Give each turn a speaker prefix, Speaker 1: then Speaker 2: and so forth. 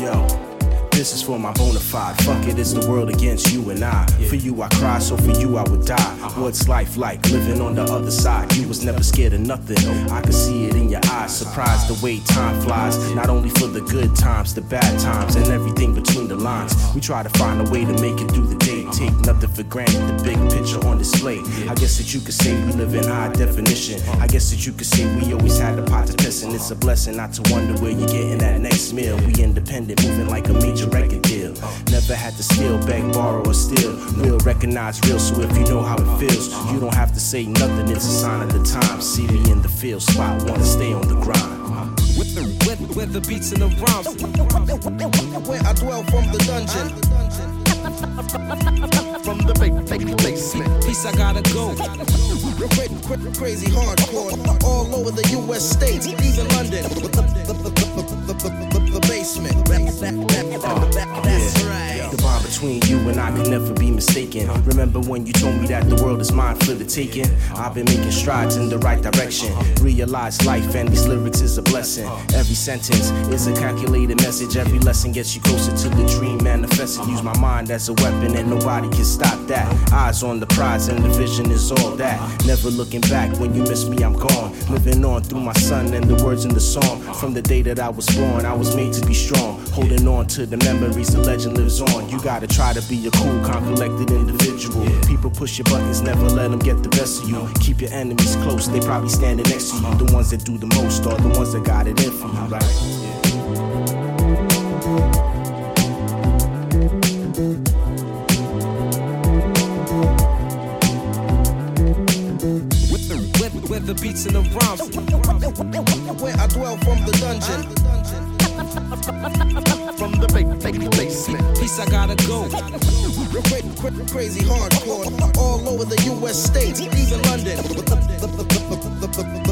Speaker 1: Yo. This is for my bona fide. Fuck it, it's the world against you and I. For you I cry, so for you I would die. What's life like living on the other side? You was never scared of nothing. I could see it in your eyes. Surprised the way time flies. Not only for the good times, the bad times, and everything between the lines. We try to find a way to make it through the day. Take nothing for granted, the big picture on display. I guess that you could say we live in high definition. I guess that you could say we always had a pot to piss, and it's a blessing not to wonder where you're getting that next meal. We independent, moving like a major record deal. Never had to steal, beg, borrow, or steal. Real recognize real, so if you know how it feels, you don't have to say nothing, it's a sign of the time. See me in the field spot, wanna stay on the grind.
Speaker 2: Where, where the beats and the rhymes.
Speaker 3: Where I dwell from the dungeon. From the ba- basement.
Speaker 2: Peace, I gotta go.
Speaker 3: Cra- cra- Crazy hardcore. All over the US states, even London.
Speaker 1: Between you and I could never be mistaken. Remember when you told me that the world is mine for the taking? I've been making strides in the right direction. Realize life and these lyrics is a blessing. Every sentence is a calculated message. Every lesson gets you closer to the dream manifesting. Use my mind as a weapon and nobody can stop that. Eyes on the prize and the vision is all that. Never looking back when you miss me, I'm gone. Living on through my son and the words in the song. From the day that I was born, I was made to be strong. Holding on to the memories, the legend lives on. You gotta try to be a cool, calm, collected individual. People push your buttons, never let them get the best of you. Keep your enemies close, they probably standing next to you. The ones that do the most are the ones that got it in for you, right? Yeah.
Speaker 2: Where the beats and the rhymes.
Speaker 3: Where I dwell from the dungeon. From the basement.
Speaker 2: I gotta go.
Speaker 3: Cra- cra- Crazy hardcore. All over the US states, even London. The, the, the, the,